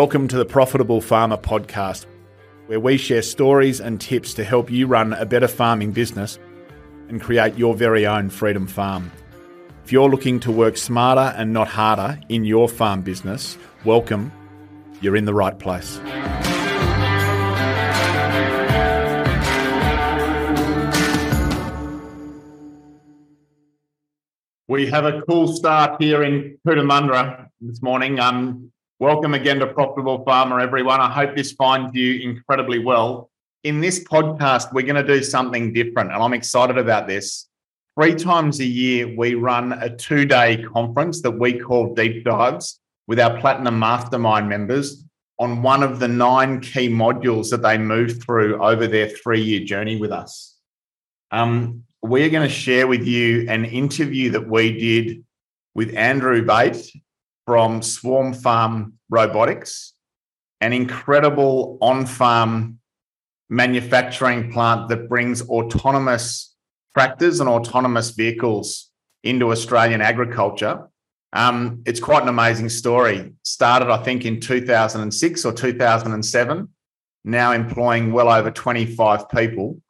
Welcome to the Profitable Farmer podcast, where we share stories and tips to help you run a better farming business and create your very own freedom farm. If you're looking to work smarter and not harder in your farm business, welcome. You're in the right place. We have a cool start here in Cootamundra this morning. Um, welcome again to Profitable Farmer, everyone. I hope this finds you incredibly well. In this podcast, we're going to do something different, and I'm excited about this. Three times a year, we run a two day conference that we call Deep Dives with our Platinum Mastermind members on one of the nine key modules that they move through over their three year journey with us. Um, we're going to share with you an interview that we did with Andrew Bate from Swarm Farm Robotics, an incredible on farm manufacturing plant that brings autonomous tractors and autonomous vehicles into Australian agriculture. Um, it's quite an amazing story. Started, I think, in 2006 or 2007, now employing well over 25 people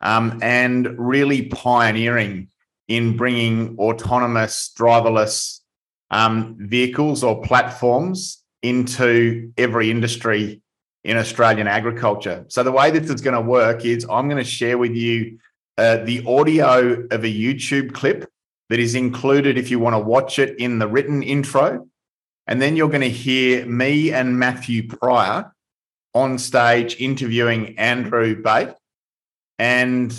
um, and really pioneering in bringing autonomous driverless um, vehicles or platforms into every industry in Australian agriculture. So the way this is going to work is I'm going to share with you uh, the audio of a YouTube clip that is included if you want to watch it in the written intro. And then you're going to hear me and Matthew Prior on stage interviewing Andrew Bate. And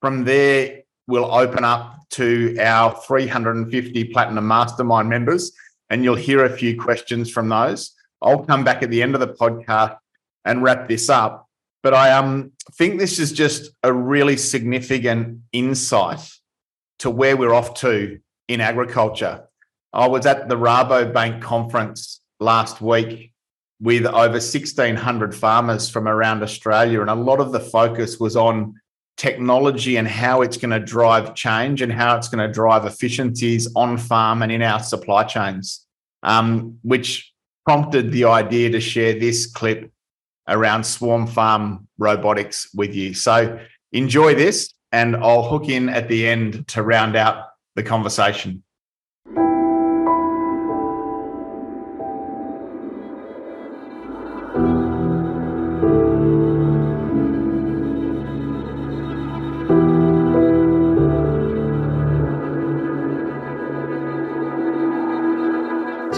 from there, we'll open up to our 350 Platinum Mastermind members, and you'll hear a few questions from those. I'll come back at the end of the podcast and wrap this up. But I um, think this is just a really significant insight to where we're off to in agriculture. I was at the Rabobank conference last week with over 1,600 farmers from around Australia. And a lot of the focus was on technology and how it's going to drive change and how it's going to drive efficiencies on farm and in our supply chains, um, which prompted the idea to share this clip around swarm farm robotics with you. So enjoy this, and I'll hook in at the end to round out the conversation.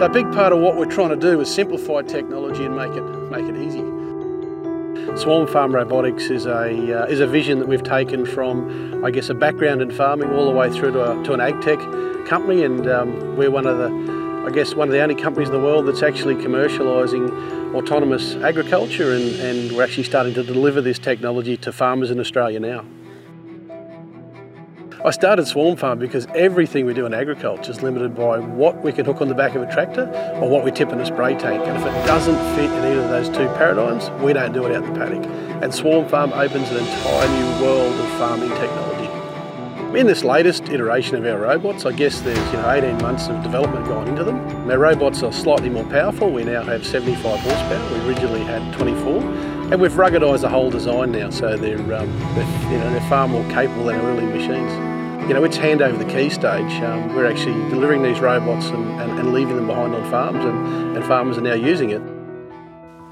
A big part of what we're trying to do is simplify technology and make it make it easy. Swarm Farm Robotics is a uh, is a vision that we've taken from, I guess, a background in farming all the way through to, a, to an ag tech company, and um, we're one of the, I guess, one of the only companies in the world that's actually commercialising autonomous agriculture, and, and we're actually starting to deliver this technology to farmers in Australia now. I started Swarm Farm because everything we do in agriculture is limited by what we can hook on the back of a tractor or what we tip in a spray tank. And if it doesn't fit in either of those two paradigms, we don't do it out the paddock. And Swarm Farm opens an entire new world of farming technology. In this latest iteration of our robots, I guess there's you know 18 months of development gone into them. Our robots are slightly more powerful. We now have 75 horsepower. We originally had 24, and we've ruggedised the whole design now, so they're, um, they're, you know, they're far more capable than early machines you know, it's hand over the key stage. Um, we're actually delivering these robots and, and, and, leaving them behind on farms, and, and farmers are now using it.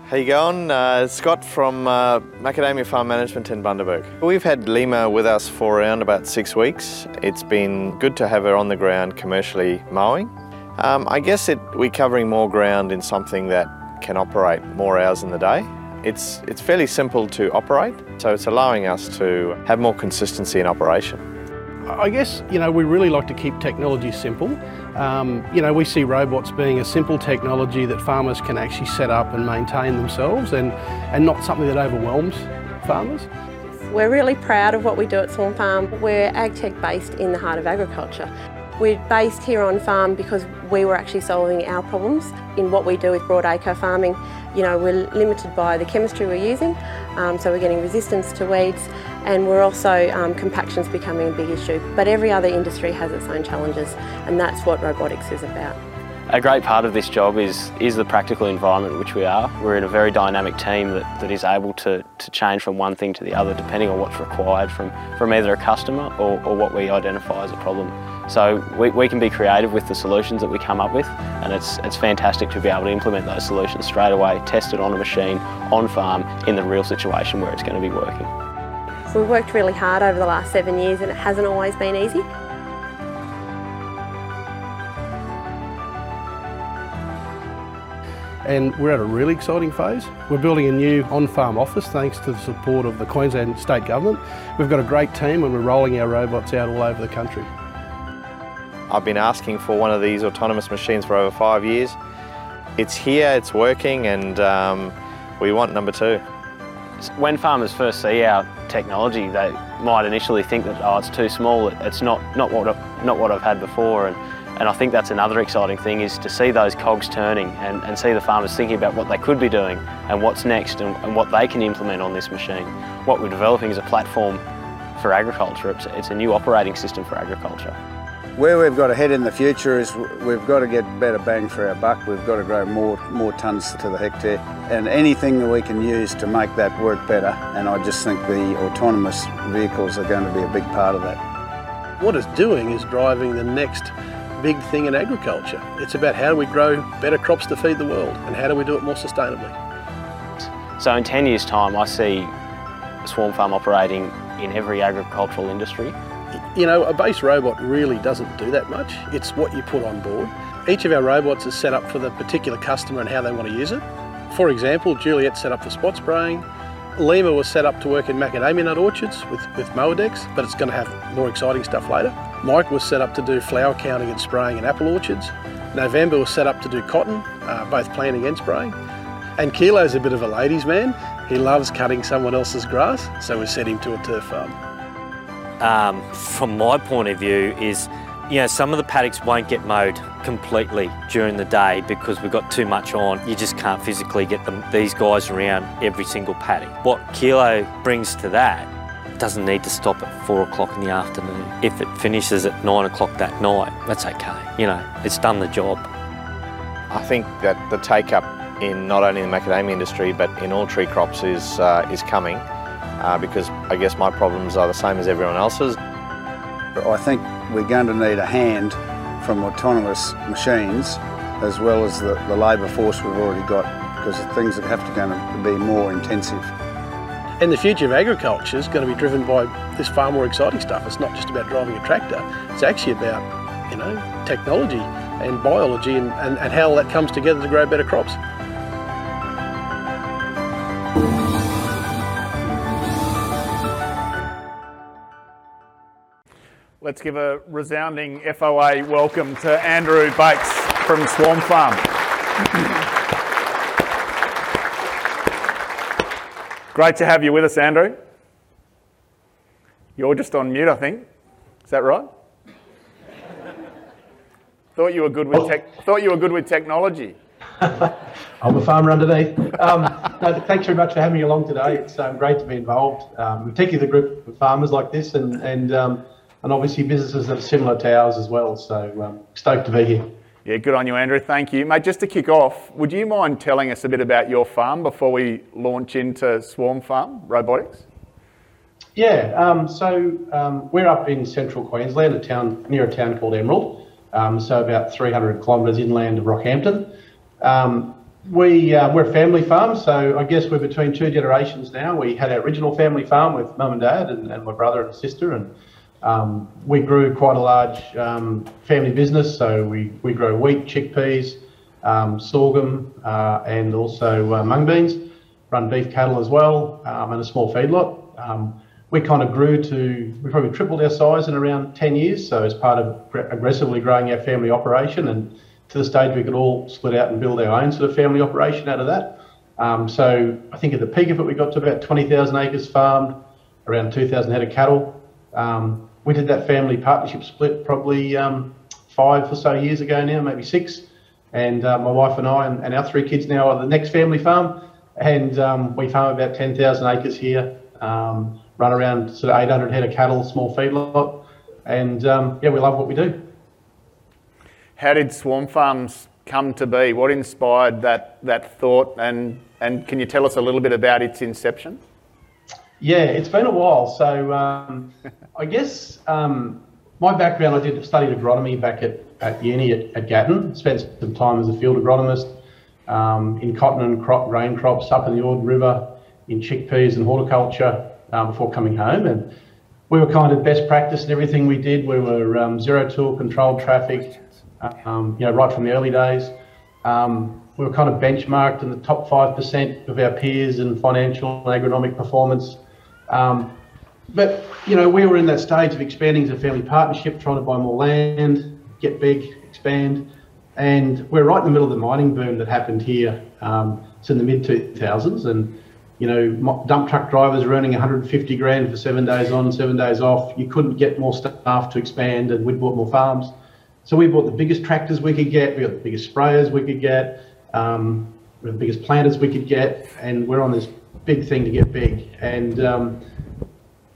How you going? Uh, Scott from uh, Macadamia Farm Management in Bundaberg. We've had Lima with us for around about six weeks. It's been good to have her on the ground commercially mowing. Um, I guess it, we're covering more ground in something that can operate more hours in the day. It's, it's fairly simple to operate, so it's allowing us to have more consistency in operation. I guess, you know, we really like to keep technology simple. Um, you know, we see robots being a simple technology that farmers can actually set up and maintain themselves and, and not something that overwhelms farmers. We're really proud of what we do at Swarm Farm. We're AgTech based in the heart of agriculture. We're based here on farm because we were actually solving our problems in what we do with broadacre farming. You know, we're limited by the chemistry we're using, um, so we're getting resistance to weeds, and we're also um, compaction's becoming a big issue. But every other industry has its own challenges, and that's what robotics is about. A great part of this job is, is the practical environment in which we are. We're in a very dynamic team that, that is able to, to change from one thing to the other depending on what's required from, from either a customer or, or what we identify as a problem. So we, we can be creative with the solutions that we come up with and it's, it's fantastic to be able to implement those solutions straight away, test it on a machine, on farm, in the real situation where it's going to be working. We've worked really hard over the last seven years and it hasn't always been easy. And we're at a really exciting phase. We're building a new on-farm office thanks to the support of the Queensland State Government. We've got a great team and we're rolling our robots out all over the country. I've been asking for one of these autonomous machines for over five years. It's here, it's working, and um, we want number two. When farmers first see our technology, they might initially think that oh, it's too small. It's not not what not what I've had before, and and I think that's another exciting thing is to see those cogs turning and, and see the farmers thinking about what they could be doing and what's next and, and what they can implement on this machine. What we're developing is a platform for agriculture. It's, it's a new operating system for agriculture. Where we've got to head in the future is we've got to get better bang for our buck. We've got to grow more more tonnes to the hectare, and anything that we can use to make that work better. And I just think the autonomous vehicles are going to be a big part of that. What it's doing is driving the next big thing in agriculture. It's about how do we grow better crops to feed the world, and how do we do it more sustainably. So in 10 years' time, I see Swarm Farm operating in every agricultural industry you know, a base robot really doesn't do that much. It's what you put on board. Each of our robots is set up for the particular customer and how they want to use it. For example, Juliet set up for spot spraying. Lima was set up to work in macadamia nut orchards with, with Mowadex, but it's going to have more exciting stuff later. Mike was set up to do flower counting and spraying in apple orchards. November was set up to do cotton, uh, both planting and spraying. And Kilo's a bit of a ladies' man. He loves cutting someone else's grass, so we set him to a turf farm um, from my point of view, is you know, some of the paddocks won't get mowed completely during the day because we've got too much on. You just can't physically get them, these guys around every single paddock. What Kilo brings to that doesn't need to stop at four o'clock in the afternoon. If it finishes at nine o'clock that night, that's okay. You know, it's done the job. I think that the take up in not only the macadamia industry but in all tree crops is, uh, is coming uh, because I guess my problems are the same as everyone else's. I think we're going to need a hand from autonomous machines as well as the, the labour force we've already got because things are have to going to be more intensive. And the future of agriculture is going to be driven by this far more exciting stuff. It's not just about driving a tractor, it's actually about, you know, technology and biology and, and, and how that comes together to grow better crops. Let's give a resounding FOA welcome to Andrew Bakes from Swarm Farm. Great to have you with us, Andrew. You're just on mute, I think. Is that right? thought you were good with tech. Thought you were good with technology. I'm a farmer underneath. Um, no, thanks very much for having me along today. It's um, great to be involved, um, particularly the group of farmers like this, and and um, and obviously businesses that are similar to ours as well. So um, stoked to be here. Yeah, good on you, Andrew. Thank you. Mate, just to kick off, would you mind telling us a bit about your farm before we launch into Swarm Farm Robotics? Yeah, um, so um, we're up in central Queensland, a town near a town called Emerald, um, so about 300 kilometres inland of Rockhampton. Um, we, uh, we're a family farm, so I guess we're between two generations now. We had our original family farm with mum and dad and, and my brother and sister, and um, we grew quite a large um, family business, so we, we grow wheat, chickpeas, um, sorghum, uh, and also uh, mung beans. Run beef cattle as well, um, and a small feedlot. Um, we kind of grew to, we probably tripled our size in around 10 years, so as part of aggressively growing our family operation, and to the stage we could all split out and build our own sort of family operation out of that. Um, so I think at the peak of it, we got to about 20,000 acres farmed, around 2,000 head of cattle. Um, we did that family partnership split probably um, five or so years ago now, maybe six. And uh, my wife and I and, and, our three kids now are the next family farm. And um, we farm about 10,000 acres here, um, run around sort of 800 head of cattle, small feedlot. And um, yeah, we love what we do. How did Swarm Farms come to be? What inspired that that thought, and and can you tell us a little bit about its inception? Yeah, it's been a while. So um, I guess um, my background, I did studied agronomy back at, at uni at, at Gatton. Spent some time as a field agronomist um, in cotton and crop grain crops up in the Ord River, in chickpeas and horticulture um, before coming home. And we were kind of best practice in everything we did. We were um, zero till controlled traffic, um, you know, right from the early days. Um, we were kind of benchmarked in the top 5% of our peers in financial and agronomic performance. Um, but, you know, we were in that stage of expanding as a family partnership, trying to buy more land, get big, expand. And we're right in the middle of the mining boom that happened here. Um, it's in the mid 2000s. And, you know, dump truck drivers were earning 150 grand for seven days on, seven days off. You couldn't get more staff to expand, and we'd bought more farms. So we bought the biggest tractors we could get, we got the biggest sprayers we could get, um, the biggest planters we could get, and we're on this big thing to get big. And um,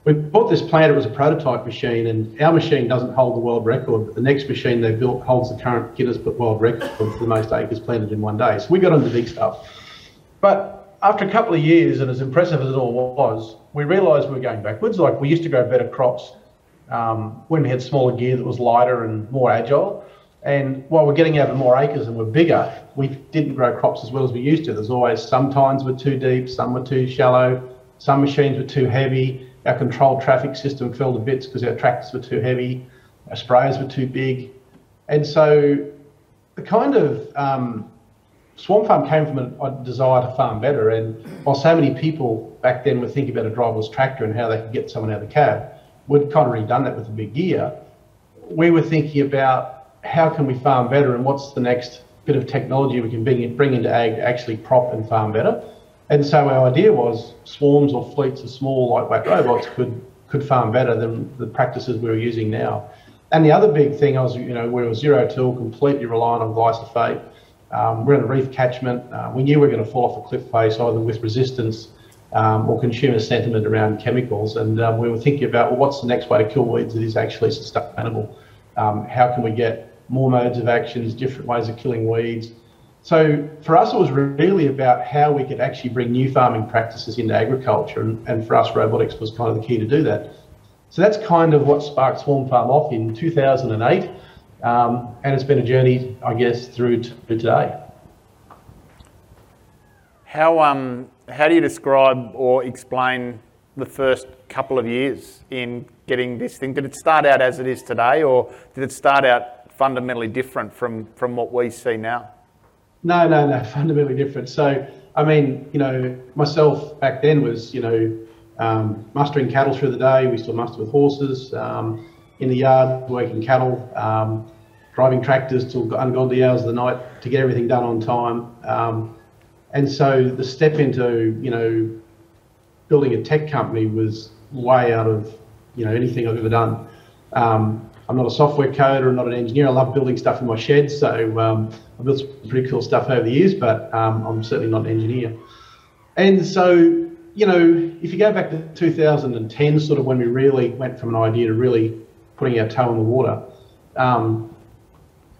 we bought this plant, it was a prototype machine, and our machine doesn't hold the world record, but the next machine they built holds the current Guinness Book World Record for the most acres planted in one day. So we got the big stuff. But after a couple of years, and as impressive as it all was, we realised we were going backwards. Like we used to grow better crops um, when we had smaller gear that was lighter and more agile. And while we're getting of more acres and we're bigger, we didn't grow crops as well as we used to. There's always some tines were too deep, some were too shallow, some machines were too heavy our controlled traffic system fell to bits because our tractors were too heavy, our sprayers were too big. And so the kind of um, Swarm Farm came from a, a, desire to farm better. And while so many people back then were thinking about a driverless tractor and how they could get someone out of the cab, we'd kind of already done that with the big gear. We were thinking about how can we farm better and what's the next bit of technology we can bring, bring into ag to actually prop and farm better. And so our idea was swarms or fleets of small lightweight robots could could farm better than the practices we were using now. And the other big thing I was, you know, we were zero till, completely reliant on glyphosate. Um, we're in a reef catchment. Uh, we knew we were going to fall off a cliff face either with resistance um, or consumer sentiment around chemicals. And um, we were thinking about, well, what's the next way to kill weeds that is actually sustainable? Um, how can we get more modes of actions, different ways of killing weeds? So for us, it was really about how we could actually bring new farming practices into agriculture, and, and for us, robotics was kind of the key to do that. So that's kind of what sparked Swarm Farm off in 2008, um, and it's been a journey, I guess, through to today. How um how do you describe or explain the first couple of years in getting this thing? Did it start out as it is today, or did it start out fundamentally different from from what we see now? No, no, no, fundamentally different. So, I mean, you know, myself back then was, you know, um, mustering cattle through the day. We still muster with horses um, in the yard, working cattle, um, driving tractors till ungodly hours of the night to get everything done on time. Um, and so the step into, you know, building a tech company was way out of, you know, anything I've ever done. I'm not a software coder, I'm not an engineer. I love building stuff in my shed. So um, I've built some pretty cool stuff over the years, but um, I'm certainly not an engineer. And so, you know, if you go back to 2010, sort of when we really went from an idea to really putting our toe in the water, um,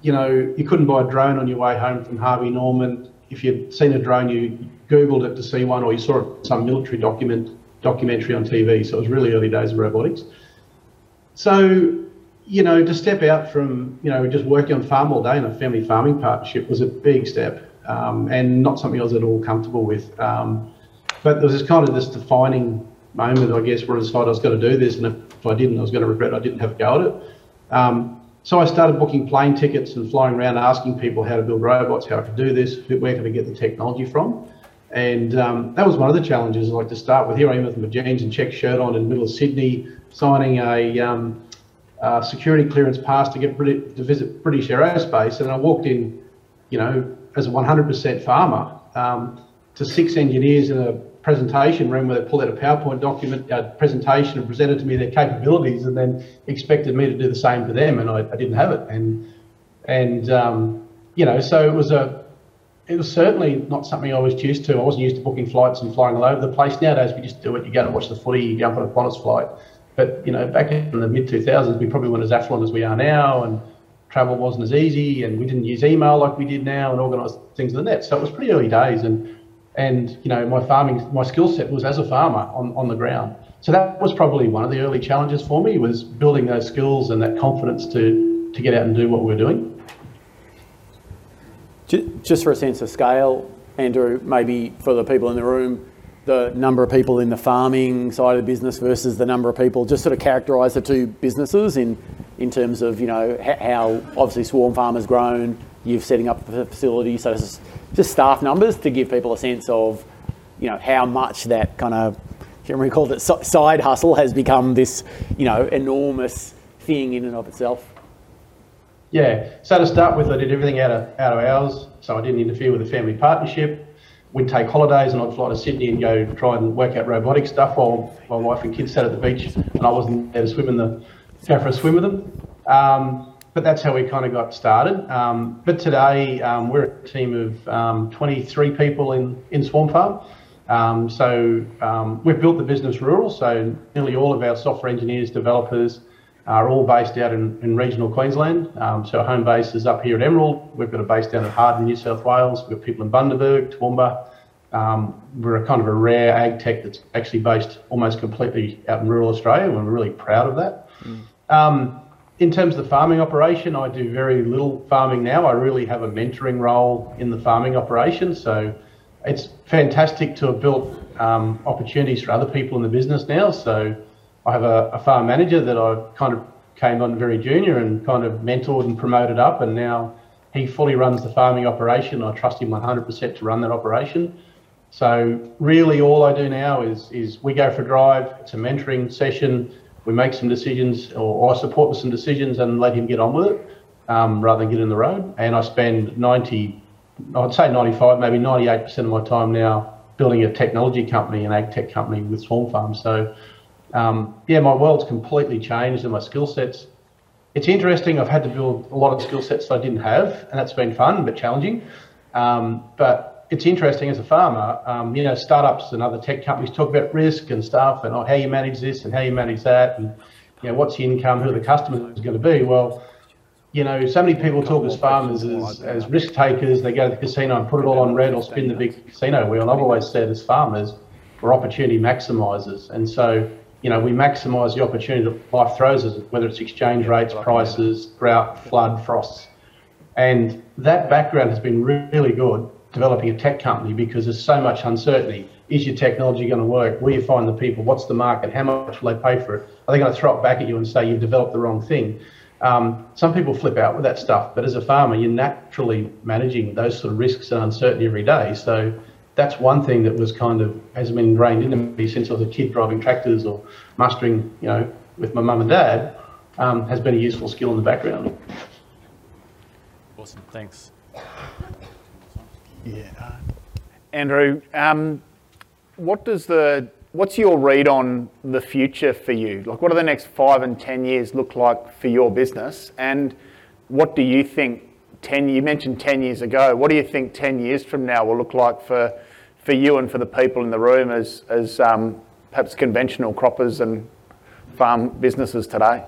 you know, you couldn't buy a drone on your way home from Harvey Norman. If you'd seen a drone, you Googled it to see one, or you saw some military document documentary on TV. So it was really early days of robotics. So you know, to step out from, you know, just working on farm all day in a family farming partnership was a big step um, and not something I was at all comfortable with. Um, but there was this kind of this defining moment, I guess, where I decided I was going to do this. And if I didn't, I was going to regret I didn't have a go at it. Um, so I started booking plane tickets and flying around asking people how to build robots, how I could do this, where can I get the technology from. And um, that was one of the challenges. I like to start with, here I am with my jeans and check shirt on in the middle of Sydney, signing a um, uh, security clearance pass to get Brit- to visit British Aerospace, and I walked in, you know, as a 100% farmer um, to six engineers in a presentation room where they pulled out a PowerPoint document uh, presentation and presented to me their capabilities, and then expected me to do the same for them, and I, I didn't have it, and and um, you know, so it was a it was certainly not something I was used to. I wasn't used to booking flights and flying all over the place. Nowadays, we just do it. You go to watch the footy, you jump on a Qantas flight. But you know, back in the mid 2000s, we probably weren't as affluent as we are now, and travel wasn't as easy, and we didn't use email like we did now, and organise things in the net. So it was pretty early days, and and you know my farming, my skill set was as a farmer on, on the ground. So that was probably one of the early challenges for me was building those skills and that confidence to to get out and do what we're doing. Just for a sense of scale, Andrew, maybe for the people in the room, the number of people in the farming side of the business versus the number of people, just sort of characterise the two businesses in in terms of you know how obviously Swarm Farm has grown, you've setting up the facility, so just, just staff numbers to give people a sense of you know how much that kind of Jeremy called it side hustle has become this you know enormous thing in and of itself. Yeah. So to start with, I did everything out of out of hours, so I didn't interfere with the family partnership. We'd take holidays and I'd fly to Sydney and go try and work out robotic stuff while my wife and kids sat at the beach and I wasn't there to swim in the go for a swim with them. Um, but that's how we kind of got started. Um, but today um, we're a team of um, 23 people in in Swarm Farm. Um, so we've built the business rural. So nearly all of our software engineers, developers, are all based out in, in regional Queensland. Um, so our home base is up here at Emerald. We've got a base down at Harden, New South Wales. We've got people in Bundaberg, Toowoomba. Um, we're a kind of a rare ag tech that's actually based almost completely out in rural Australia, and we're really proud of that. Mm. Um, in terms of the farming operation, I do very little farming now. I really have a mentoring role in the farming operation. So it's fantastic to have built um, opportunities for other people in the business now. So I have a, a, farm manager that I kind of came on very junior and kind of mentored and promoted up, and now he fully runs the farming operation. I trust him 100% to run that operation. So really, all I do now is is we go for a drive. It's a mentoring session. We make some decisions, or I support with some decisions, and let him get on with it, um, rather than get in the road. And I spend 90, I'd say 95, maybe 98% of my time now building a technology company, an ag tech company with Swarm Farm. So um, yeah, my world's completely changed and my skill sets. It's interesting. I've had to build a lot of skill sets that I didn't have, and that's been fun but challenging. Um, but it's interesting as a farmer. Um, you know, startups and other tech companies talk about risk and stuff, and oh, how you manage this and how you manage that, and you know, what's the income, who the customer is going to be. Well, you know, so many people talk as farmers as, as risk takers. They go to the casino and put it all on red or spin the big casino wheel. And I've always said, as farmers, we're opportunity maximizers, and so you know, we maximise the opportunity that life throws us, whether it's exchange rates, prices, drought, flood, frosts. And that background has been really good developing a tech company because there's so much uncertainty. Is your technology going to work? Will you find the people? What's the market? How much will they pay for it? Are they going to throw it back at you and say you've developed the wrong thing? Um, some people flip out with that stuff, but as a farmer, you're naturally managing those sort of risks and uncertainty every day. So that's one thing that was kind of has been ingrained into me since I was a kid driving tractors or mustering, you know, with my mum and dad, um, has been a useful skill in the background. Awesome, thanks. Yeah, Andrew, um, what does the what's your read on the future for you? Like, what do the next five and ten years look like for your business, and what do you think 10, you mentioned 10 years ago. What do you think 10 years from now will look like for, for you and for the people in the room as, as um, perhaps conventional croppers and farm businesses today?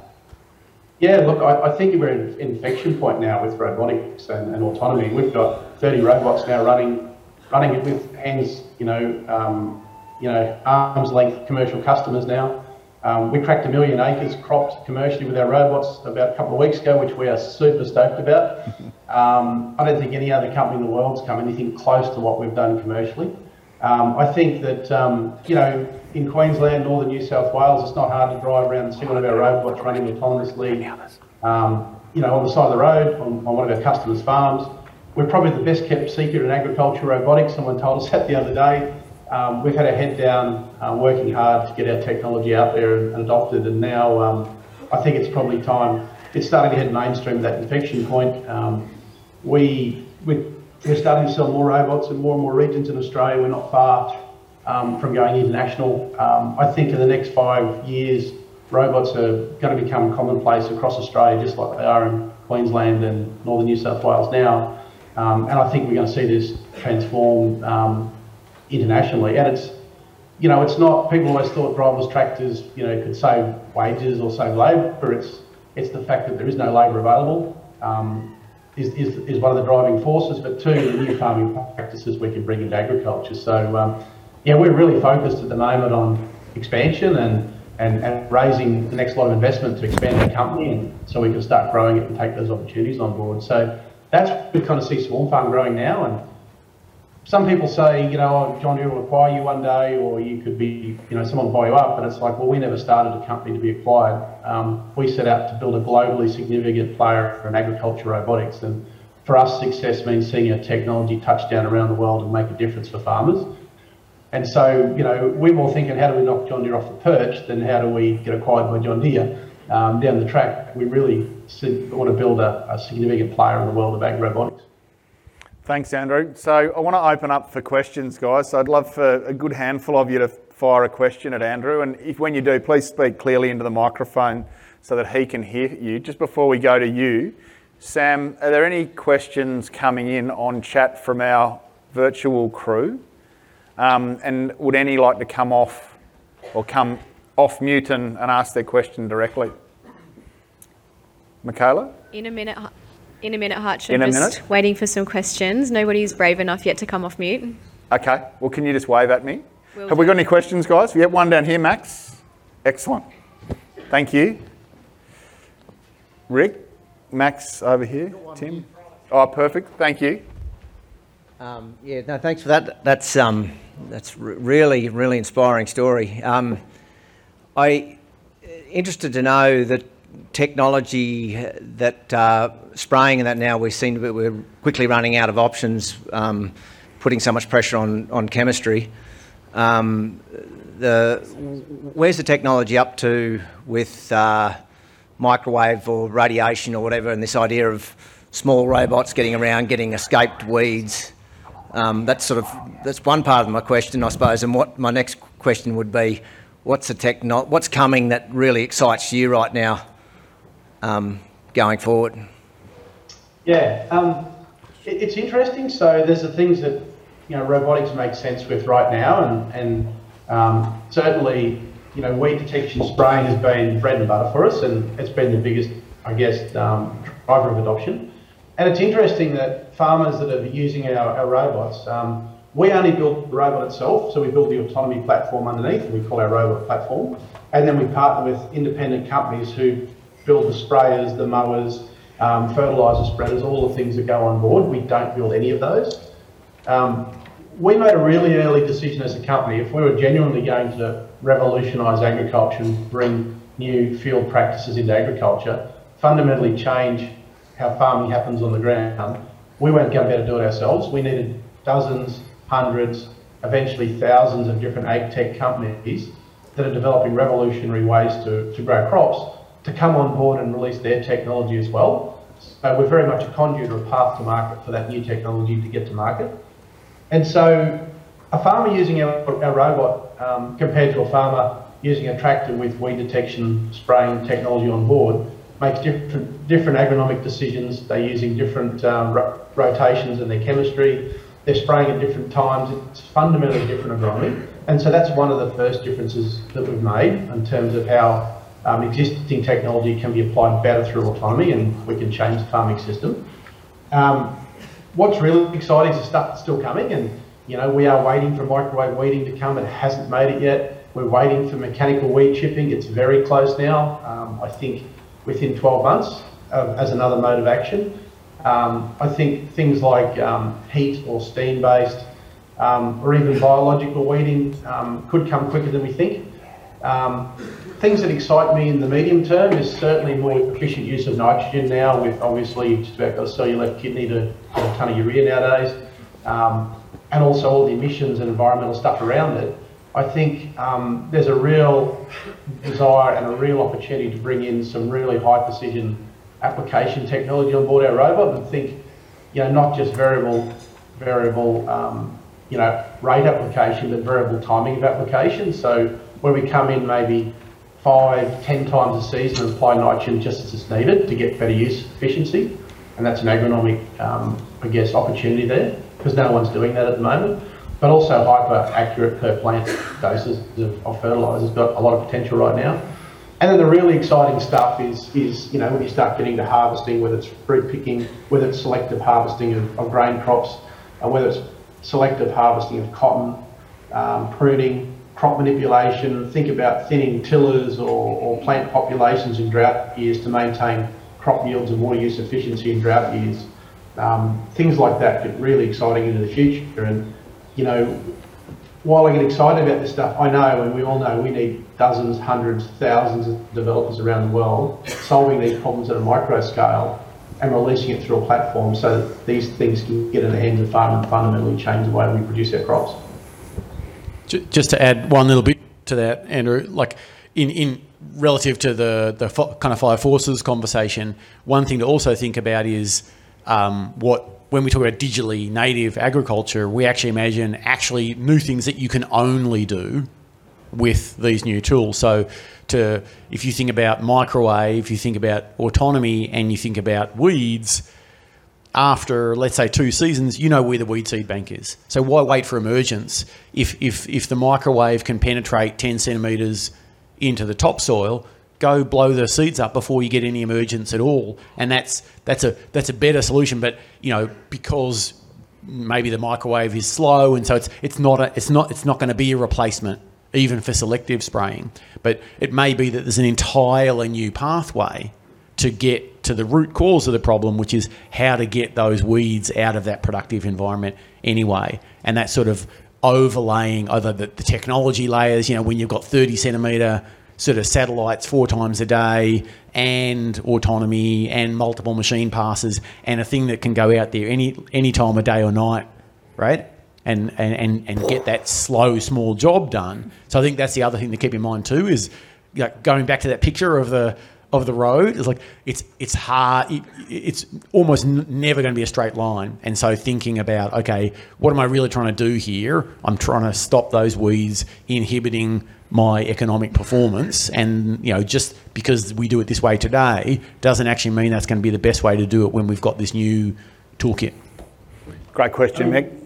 Yeah, look, I, I think we're at an inflection point now with robotics and, and, autonomy. We've got 30 robots now running, running it with hands, you know, um, you know, arm's length commercial customers now. Um, we cracked a million acres cropped commercially with our robots about a couple of weeks ago, which we are super stoked about. Um, I don't think any other company in the world's come anything close to what we've done commercially. Um, I think that, um, you know, in Queensland, northern New South Wales, it's not hard to drive around and see one of our robots running autonomously, um, you know, on the side of the road on, on one of our customers' farms. We're probably the best kept secret in agriculture robotics. Someone told us that the other day. Um, we've had our head down, uh, working hard to get our technology out there and, and adopted, and now um, I think it's probably time. It's starting to head mainstream that inflection point. Um, we, we, we're starting to sell more robots in more and more regions in Australia. We're not far um, from going international. Um, I think in the next five years, robots are going to become commonplace across Australia, just like they are in Queensland and northern New South Wales now. Um, and I think we're going to see this transform internationally. And it's, you know, it's not, people always thought driverless tractors, you know, could save wages or save labour. It's, it's the fact that there is no labour available. um, is, is, is one of the driving forces, but two, the new farming practices we can bring into agriculture. So, um, yeah, we're really focused at the moment on expansion and, and, and raising the next lot of investment to expand the company and so we can start growing it and take those opportunities on board. So that's we kind of see Swarm Farm growing now and some people say, you know, oh, John Deere will acquire you one day, or you could be, you know, someone buy you up. But it's like, well, we never started a company to be acquired. Um, we set out to build a globally significant player in agriculture robotics. And for us, success means seeing a technology touchdown around the world and make a difference for farmers. And so, you know, we're more thinking, how do we knock John Deere off the perch than how do we get acquired by John Deere? Um, down the track, we really want to build a, a significant player in the world of ag robotics. Thanks, Andrew. So I want to open up for questions, guys. So I'd love for a good handful of you to fire a question at Andrew. And if when you do, please speak clearly into the microphone so that he can hear you. Just before we go to you, Sam, are there any questions coming in on chat from our virtual crew? Um, and would any like to come off or come off mute and, and ask their question directly? Michaela? In a minute, in a minute, Hutch. In a just minute? waiting for some questions. Nobody's brave enough yet to come off mute. Okay. Well, can you just wave at me? Will Have we got any questions, guys? We have one down here, Max. Excellent. Thank you. Rick, Max over here, Tim. Oh, perfect. Thank you. Um, yeah, no, thanks for that. That's um, that's re- really, really inspiring story. Um, I interested to know that technology that uh, spraying and that now we seem to be we're quickly running out of options, um, putting so much pressure on on chemistry. Um, the where's the technology up to with uh, microwave or radiation or whatever, and this idea of small robots getting around, getting escaped weeds. Um, that's sort of that's one part of my question, I suppose. And what my next question would be, what's the techno- what's coming that really excites you right now, um, going forward? Yeah, um, it, it's interesting. So there's the things that you know robotics makes sense with right now, and and um, certainly you know weed detection spraying has been bread and butter for us, and it's been the biggest, I guess, um, driver of adoption. And it's interesting that farmers that are using our, our robots, um, we only build the robot itself, so we build the autonomy platform underneath, and we call our robot platform, and then we partner with independent companies who build the sprayers, the mowers, um, fertiliser spreaders, all the things that go on board. We don't build any of those. Um, we made a really early decision as a company, if we were genuinely going to revolutionise agriculture and bring new field practices into agriculture, fundamentally change how farming happens on the ground, we weren't going to be able to do it ourselves. We needed dozens, hundreds, eventually thousands of different ag tech companies that are developing revolutionary ways to, to grow crops to come on board and release their technology as well. So we're very much a conduit or a path to market for that new technology to get to market. And so a farmer using our, our robot um, compared to a farmer using a tractor with weed detection spraying technology on board makes different, different agronomic decisions. They're using different um, ro- rotations in their chemistry. They're spraying at different times. It's fundamentally different agronomy. And so that's one of the first differences that we've made in terms of how um, existing technology can be applied better through autonomy and we can change the farming system. Um, what's really exciting is the stuff that's still coming and you know we are waiting for microwave weeding to come. It hasn't made it yet. We're waiting for mechanical weed chipping. It's very close now. Um, I think within 12 months uh, as another mode of action. Um, I think things like um, heat or steam based um, or even biological weeding um, could come quicker than we think. Um, things that excite me in the medium term is certainly more efficient use of nitrogen now with obviously just about got to sell your left kidney to get a tonne of urea nowadays um, and also all the emissions and environmental stuff around it. I think um, there's a real desire and a real opportunity to bring in some really high precision application technology on board our robot and think, you know, not just variable, variable, um, you know, rate application, but variable timing of application. So where we come in maybe five, ten times a season and apply nitrogen just as it's needed to get better use efficiency. And that's an agronomic, um, I guess, opportunity there because no one's doing that at the moment but also hyper accurate per plant doses of, of fertiliser has got a lot of potential right now. And then the really exciting stuff is, is you know, when you start getting to harvesting, whether it's fruit picking, whether it's selective harvesting of, of grain crops, whether it's selective harvesting of cotton, um, pruning, crop manipulation, think about thinning tillers or, or plant populations in drought years to maintain crop yields and water use efficiency in drought years. Um, things like that get really exciting into the future. And, you know, while I get excited about this stuff, I know, and we all know, we need dozens, hundreds, thousands of developers around the world solving these problems at a micro scale and releasing it through a platform so that these things can get in the hands of farmers and fundamentally change the way we produce our crops. Just to add one little bit to that, Andrew, like in, in relative to the, the kind of five forces conversation, one thing to also think about is um, what when we talk about digitally native agriculture, we actually imagine actually new things that you can only do with these new tools. So, to if you think about microwave, if you think about autonomy, and you think about weeds, after let's say two seasons, you know where the weed seed bank is. So why wait for emergence if if if the microwave can penetrate ten centimeters into the topsoil? Go blow the seeds up before you get any emergence at all, and that's that's a that's a better solution. But you know because maybe the microwave is slow, and so it's it's not a, it's not it's not going to be a replacement even for selective spraying. But it may be that there's an entirely new pathway to get to the root cause of the problem, which is how to get those weeds out of that productive environment anyway. And that sort of overlaying over the, the technology layers, you know, when you've got 30 centimetre sort of satellites four times a day and autonomy and multiple machine passes and a thing that can go out there any any time of day or night, right? and, and, and and get that slow, small job done. So I think that's the other thing to keep in mind too is going back to that picture of the of the road is like it's it's hard it, it's almost n- never going to be a straight line. And so thinking about okay what am i really trying to do here? I'm trying to stop those weeds inhibiting my economic performance. And you know just because we do it this way today doesn't actually mean that's going to be the best way to do it when we've got this new toolkit. Great question mick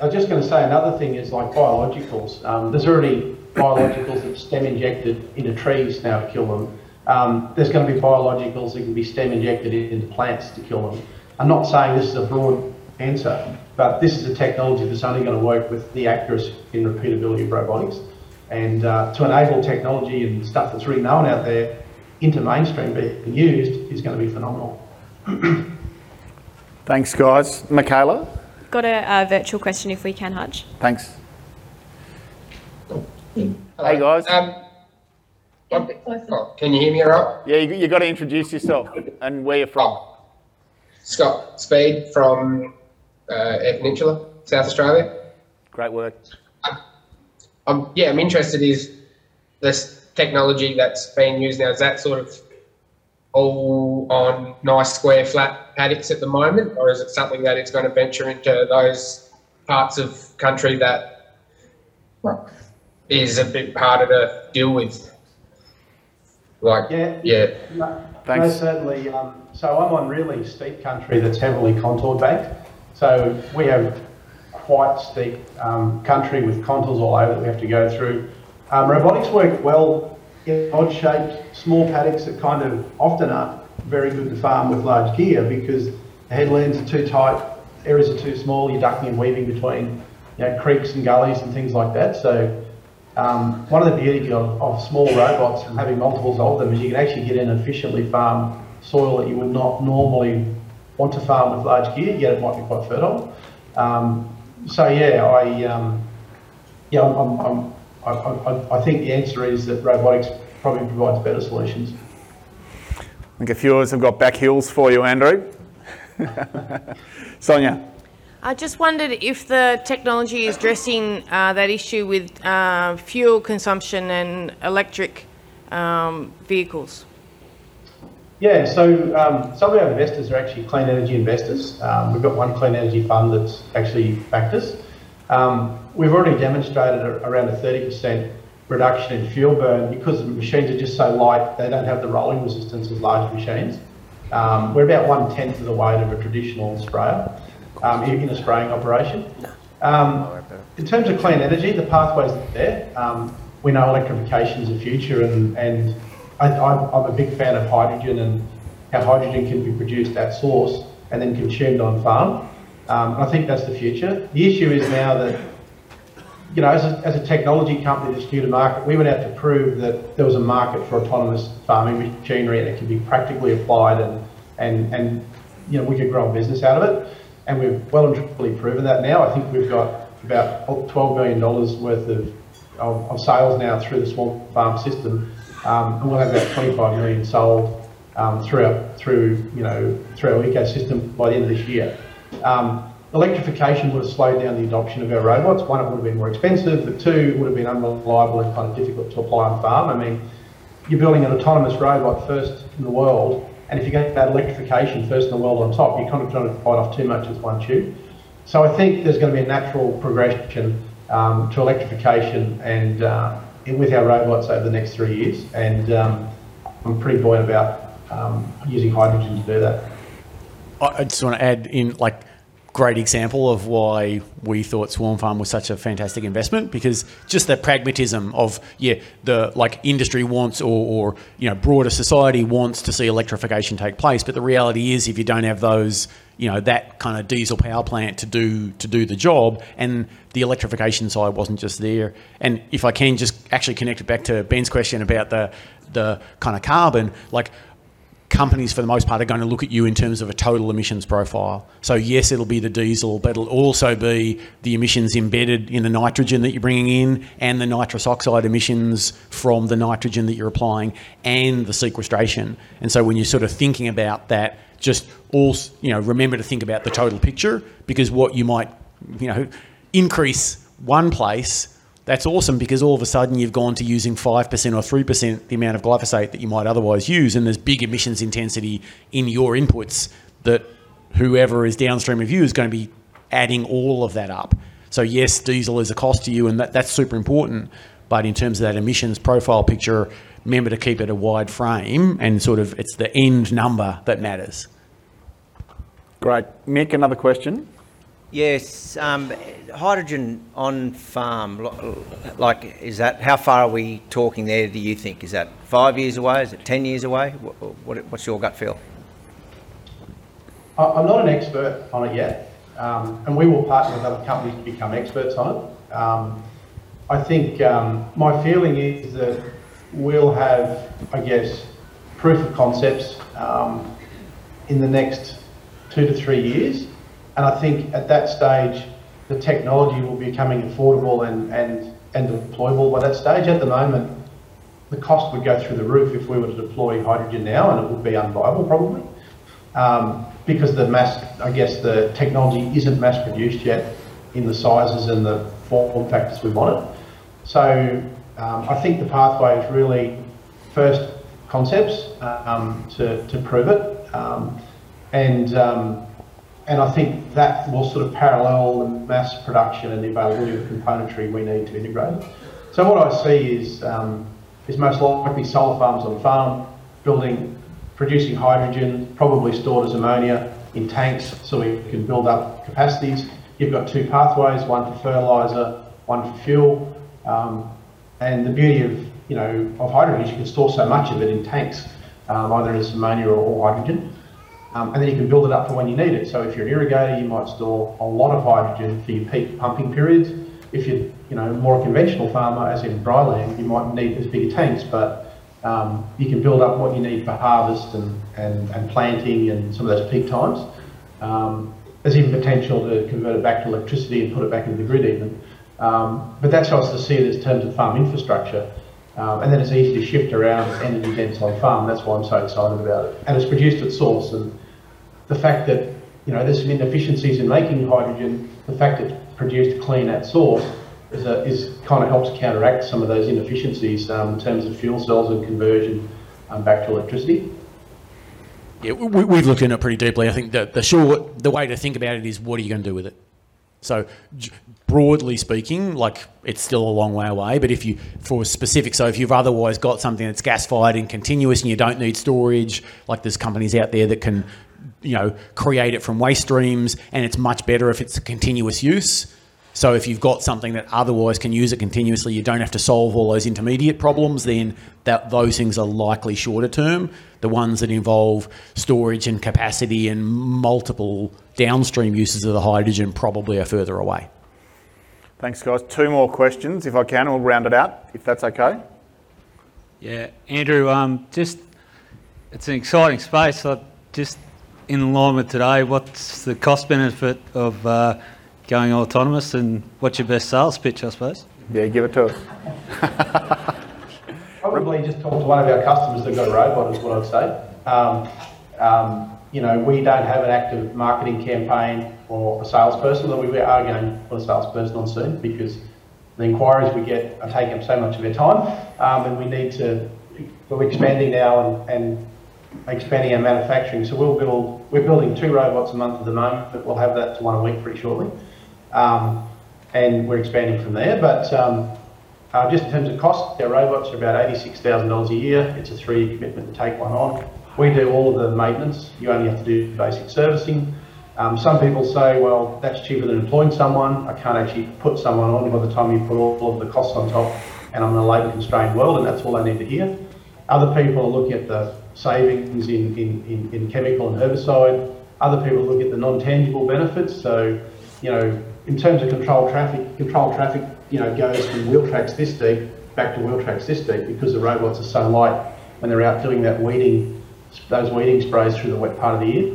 I was just going to say another thing is like biologicals. Um, there's already biologicals that stem injected into trees now to kill them. Um, there's going to be biologicals that can be stem injected into plants to kill them. I'm not saying this is a broad answer, but this is a technology that's only going to work with the accuracy and repeatability of robotics. And uh, to enable technology and stuff that's really known out there into mainstream being used is going to be phenomenal. Thanks, guys. Michaela? Got a virtual question if we can, Hutch. Thanks. Hey guys. Um, oh, can you hear me all right? Yeah, you, you got to introduce yourself and where you're from. Oh. Scott Speed from uh, Eyre Peninsula, South Australia. Great work. Um, I'm, yeah, I'm interested is this technology that's being used now, is that sort of all on nice square flat paddocks at the moment, or is it something that it's going to venture into those parts of country that is a bit harder to deal with? Like, yeah, yeah. No, no certainly. Um, so I'm on really steep country that's heavily contoured banked. So we have quite steep um, country with contours all over that we have to go through. Um, robotics work well odd shaped small paddocks that kind of often aren't very good to farm with large gear because the headlands are too tight, areas are too small, you're ducking and weaving between you know, creeks and gullies and things like that. So um, one of the beauties of, of, small robots and having multiples of them is you can actually get in efficiently farm soil that you would not normally want to farm with large gear, yet it might be quite fertile. Um, so yeah, I um, yeah, I'm, I'm, I, I, I, think the answer is that robotics probably provides better solutions. I think a few of us have got back heels for you, Andrew. Sonia. I just wondered if the technology is addressing uh, that issue with uh, fuel consumption and electric um, vehicles. Yeah, so um, some of our investors are actually clean energy investors. Um, we've got one clean energy fund that's actually backed us. Um, we've already demonstrated around a 30% reduction in fuel burn because the machines are just so light, they don't have the rolling resistance as large machines. Um, we're about one tenth of the weight of a traditional sprayer um, in a spraying operation. Um, in terms of clean energy, the pathways are there. Um, we know electrification is the future, and, and I, I'm a big fan of hydrogen and how hydrogen can be produced at source and then consumed on farm. Um, I think that's the future. The issue is now that, you know, as a, as a technology company that's new to market, we would have to prove that there was a market for autonomous farming machinery and it can be practically applied and, and, and you know, we could grow a business out of it. And we've well and truly proven that now. I think we've got about $12 million worth of, of, of sales now through the Swarm Farm system. Um, and we'll have about 25 million sold um, through our, through you know through our ecosystem by the end of this year. Um, electrification would have slowed down the adoption of our robots. One, it would have been more expensive, but two, it would have been unreliable and kind of difficult to apply on farm. I mean, you're building an autonomous robot first in the world, and if you get that electrification first in the world on top, you're kind of trying to bite off too much with one tube. So I think there's going to be a natural progression um, to electrification and uh, with our robots over the next three years, and um, I'm pretty buoyant about um, using hydrogen to do that. I just want to add in like great example of why we thought Swarm Farm was such a fantastic investment because just the pragmatism of yeah the like industry wants or, or you know broader society wants to see electrification take place but the reality is if you don't have those you know that kind of diesel power plant to do to do the job and the electrification side wasn't just there. And if I can just actually connect it back to Ben's question about the the kind of carbon like companies for the most part are going to look at you in terms of a total emissions profile. So yes, it'll be the diesel, but it'll also be the emissions embedded in the nitrogen that you're bringing in and the nitrous oxide emissions from the nitrogen that you're applying and the sequestration. And so when you're sort of thinking about that, just all, you know, remember to think about the total picture because what you might, you know, increase one place that's awesome because all of a sudden you've gone to using 5% or 3% the amount of glyphosate that you might otherwise use, and there's big emissions intensity in your inputs that whoever is downstream of you is going to be adding all of that up. So, yes, diesel is a cost to you, and that, that's super important. But in terms of that emissions profile picture, remember to keep it a wide frame and sort of it's the end number that matters. Great. Mick, another question. Yes, um, hydrogen on farm, like, is that, how far are we talking there, do you think? Is that five years away? Is it 10 years away? What, what's your gut feel? I'm not an expert on it yet, um, and we will partner with other companies to become experts on it. Um, I think um, my feeling is that we'll have, I guess, proof of concepts um, in the next two to three years and I think at that stage, the technology will be becoming affordable and, and, and deployable by that stage. At the moment, the cost would go through the roof if we were to deploy hydrogen now, and it would be unviable probably. Um, because the mass, I guess the technology isn't mass produced yet in the sizes and the form factors we want it. So um, I think the pathway is really first concepts um, to, to prove it. Um, and um, and I think that will sort of parallel the mass production and the availability of componentry we need to integrate. So what I see is um, is most likely solar farms on farm, building, producing hydrogen, probably stored as ammonia in tanks so we can build up capacities. You've got two pathways, one for fertiliser, one for fuel. Um, and the beauty of, you know, of hydrogen is you can store so much of it in tanks, um, either as ammonia or hydrogen. Um, and then you can build it up for when you need it. So if you're an irrigator, you might store a lot of hydrogen for your peak pumping periods. If you're, you know, more a conventional farmer, as in dry land, you might need as bigger tanks, but um, you can build up what you need for harvest and, and, and planting and some of those peak times. Um, there's even potential to convert it back to electricity and put it back into the grid even. Um, but that's how I see it in terms of farm infrastructure. Um, and then it's easy to shift around energy dense on farm. That's why I'm so excited about it. And it's produced at source. And the fact that you know there's some inefficiencies in making hydrogen, the fact that it's produced clean at source is, a, is kind of helps counteract some of those inefficiencies um, in terms of fuel cells and conversion um, back to electricity. Yeah, we, have looked into it pretty deeply. I think that the short, the way to think about it is, what are you going to do with it? So broadly speaking, like it's still a long way away. But if you, for specific, so if you've otherwise got something that's gas fired and continuous and you don't need storage, like there's companies out there that can, you know, create it from waste streams and it's much better if it's a continuous use. So if you've got something that otherwise can use it continuously, you don't have to solve all those intermediate problems, then that those things are likely shorter term. The ones that involve storage and capacity and multiple downstream uses of the hydrogen probably are further away. Thanks, guys. Two more questions, if I can. We'll round it out, if that's okay. Yeah, Andrew, um, just it's an exciting space. I just in line with today, what's the cost benefit of uh, going autonomous and what's your best sales pitch, I suppose? Yeah, give it to us. Probably just talk to one of our customers that got a robot is what I'd say. Um, um, you know, we don't have an active marketing campaign or a salesperson, although we are going to put a salesperson on soon because the inquiries we get are taking up so much of our time um, and we need to, we're expanding now and, and expanding our manufacturing. So we'll build, we're building two robots a month at the moment, but we'll have that to one a week pretty shortly. Um, and we're expanding from there. But um, uh, just in terms of cost, our robots are about $86,000 a year. It's a three-year commitment to take one on. We do all of the maintenance. You only have to do basic servicing. Um, some people say, well, that's cheaper than employing someone. I can't actually put someone on by the time you put all of the costs on top and I'm in a labour constrained world and that's all I need to hear. Other people are looking at the savings in, in, in, in chemical and herbicide. Other people look at the non-tangible benefits. So, you know, in terms of control traffic, control traffic, you know, goes from wheel tracks this deep back to wheel tracks this deep because the robots are so light when they're out doing that weeding, those weeding sprays through the wet part of the year.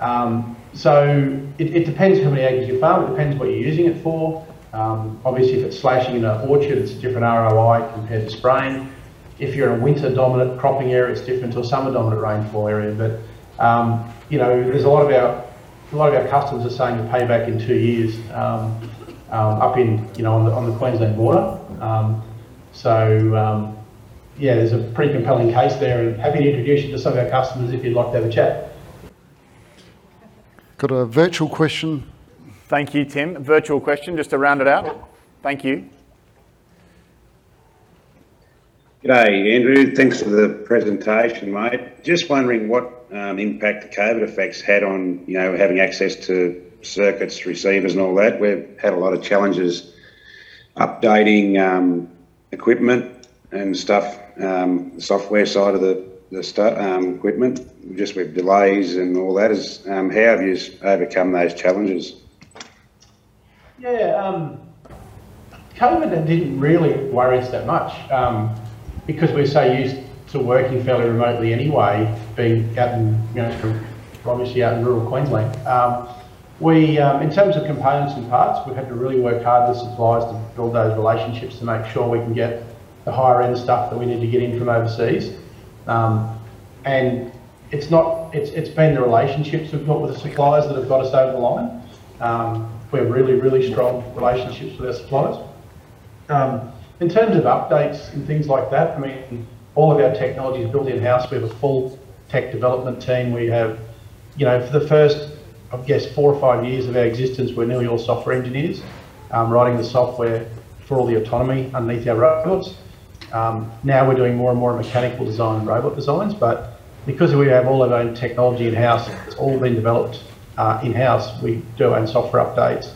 Um, so it, it, depends how many acres you farm. It depends what you're using it for. Um, obviously, if it's slashing in an orchard, it's a different ROI compared to spraying. If you're in a winter dominant cropping area, it's different to a summer dominant rainfall area. But um, you know, there's a lot of our a lot of our customers are saying the payback in two years um, um, up in you know on the on the Queensland border. Um, so um, yeah, there's a pretty compelling case there, and happy to introduce you to some of our customers if you'd like to have a chat. Got a virtual question. Thank you, Tim. Virtual question, just to round it out. Thank you. G'day, Andrew. Thanks for the presentation, mate. Just wondering what um, impact the COVID effects had on, you know, having access to circuits, receivers, and all that. We've had a lot of challenges updating um, equipment and stuff, um, the software side of the the stu- um, equipment, just with delays and all that. Is um, how have you overcome those challenges? Yeah, um, COVID didn't really worry us that much because we're so used to working fairly remotely anyway, being out in, you know, obviously out in rural Queensland. Um, we, um, in terms of components and parts, we've had to really work hard with suppliers to build those relationships to make sure we can get the higher end stuff that we need to get in from overseas. Um, and it's not, it's, it's been the relationships we've got with the suppliers that have got us over the line. Um, we have really, really strong relationships with our suppliers. In terms of updates and things like that, I mean, all of our technology is built in-house. We have a full tech development team. We have, you know, for the first, I guess, four or five years of our existence, we're nearly all software engineers, um, writing the software for all the autonomy underneath our robots. Um, now we're doing more and more mechanical design and robot designs, but because we have all of our own technology in-house, it's all been developed uh, in-house. We do our own software updates,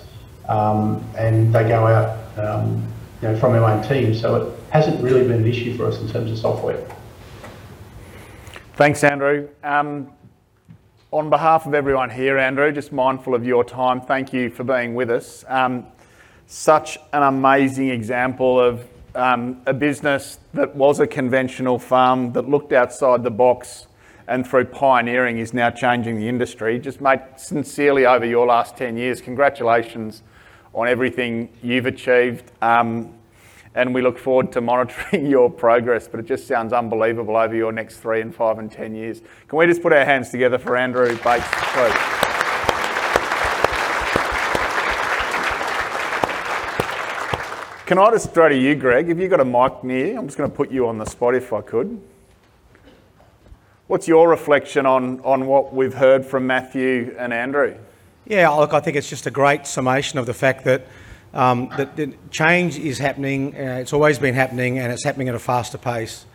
um, and they go out um, you know, from our own team. So it hasn't really been an issue for us in terms of software. Thanks, Andrew. Um, on behalf of everyone here, Andrew, just mindful of your time, thank you for being with us. Um, such an amazing example of um, a business that was a conventional farm that looked outside the box and through pioneering is now changing the industry. Just mate, sincerely over your last 10 years, congratulations on everything you've achieved. Um, and we look forward to monitoring your progress, but it just sounds unbelievable over your next three and five and 10 years. Can we just put our hands together for Andrew Bates, please? Can I just throw to you, Greg? Have you got a mic near? I'm just going to put you on the spot if I could. What's your reflection on, on what we've heard from Matthew and Andrew? Yeah, look, I think it's just a great summation of the fact that um, that, change is happening. Uh, it's always been happening, and it's happening at a faster pace.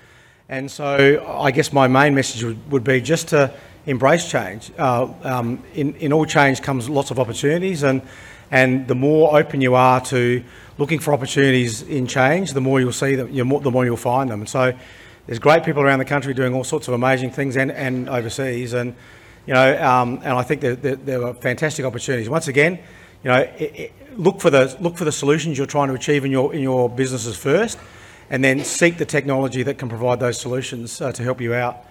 And so, I guess my main message would, would be just to embrace change. Uh, um, in, in all change comes lots of opportunities, and And the more open you are to looking for opportunities in change, the more you'll see them, the more you'll find them. And so there's great people around the country doing all sorts of amazing things and, and overseas. And, you know, um, and I think there, are fantastic opportunities. Once again, you know, it, it, look for the look for the solutions you're trying to achieve in your in your businesses first, and then seek the technology that can provide those solutions uh, to help you out.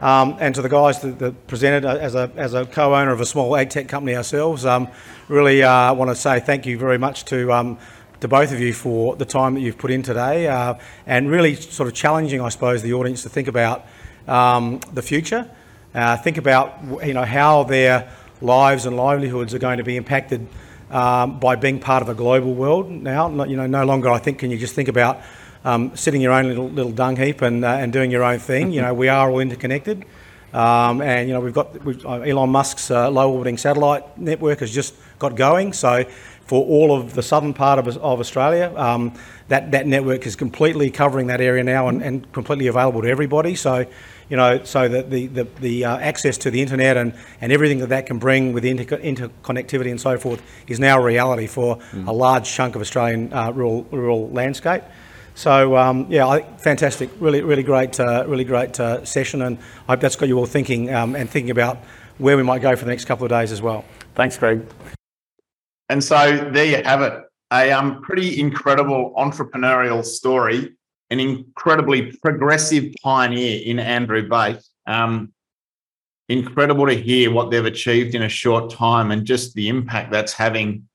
Um, and to the guys that, that, presented uh, as a, as a co-owner of a small ag tech company ourselves, um, really uh, want to say thank you very much to um, to both of you for the time that you've put in today, uh, and really sort of challenging, I suppose, the audience to think about um, the future, uh, think about you know how their lives and livelihoods are going to be impacted um, by being part of a global world now. You know, no longer I think can you just think about um, sitting your own little little dung heap and uh, and doing your own thing. You know, we are all interconnected, um, and you know we've got we've, uh, Elon Musk's uh, low orbiting satellite network has just got going. So for all of the southern part of, of Australia, um, that that network is completely covering that area now and, and completely available to everybody. So you know, so that the, the, the uh, access to the internet and, and everything that that can bring with inter- interconnectivity and so forth is now a reality for mm. a large chunk of Australian uh, rural, rural landscape. So um, yeah, I, fantastic, really, really great, uh, really great uh, session, and I hope that's got you all thinking um, and thinking about where we might go for the next couple of days as well. Thanks, Greg. And so there you have it, a um, pretty incredible entrepreneurial story, an incredibly progressive pioneer in Andrew Bate. Um, incredible to hear what they've achieved in a short time and just the impact that's having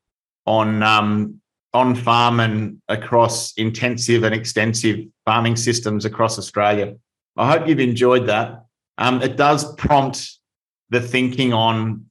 on um, on farm and across intensive and extensive farming systems across Australia. I hope you've enjoyed that. Um, it does prompt the thinking on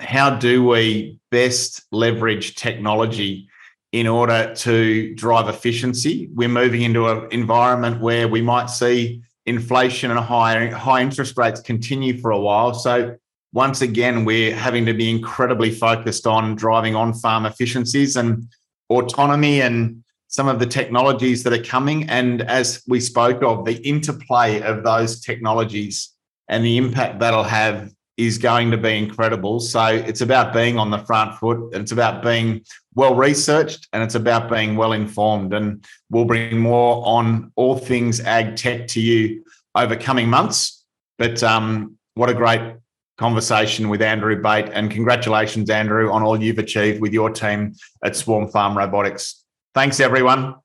how do we best leverage technology in order to drive efficiency. We're moving into an environment where we might see inflation and high high interest rates continue for a while. So once again, we're having to be incredibly focused on driving on farm efficiencies and autonomy and some of the technologies that are coming. And as we spoke of, the interplay of those technologies and the impact that'll have is going to be incredible. So it's about being on the front foot and it's about being well researched and it's about being well informed. And we'll bring more on all things ag tech to you over coming months. But um, what a great conversation with Andrew Bate. And congratulations, Andrew, on all you've achieved with your team at Swarm Farm Robotics. Thanks, everyone.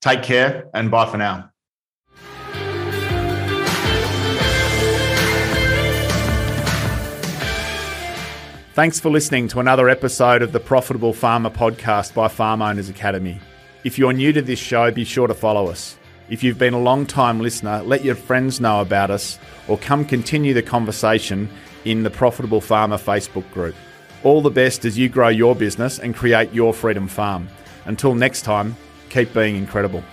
Take care and bye for now. Thanks for listening to another episode of the Profitable Farmer podcast by Farm Owners Academy. If you're new to this show, be sure to follow us. If you've been a long time listener, let your friends know about us or come continue the conversation in the Profitable Farmer Facebook group. All the best as you grow your business and create your freedom farm. Until next time, keep being incredible.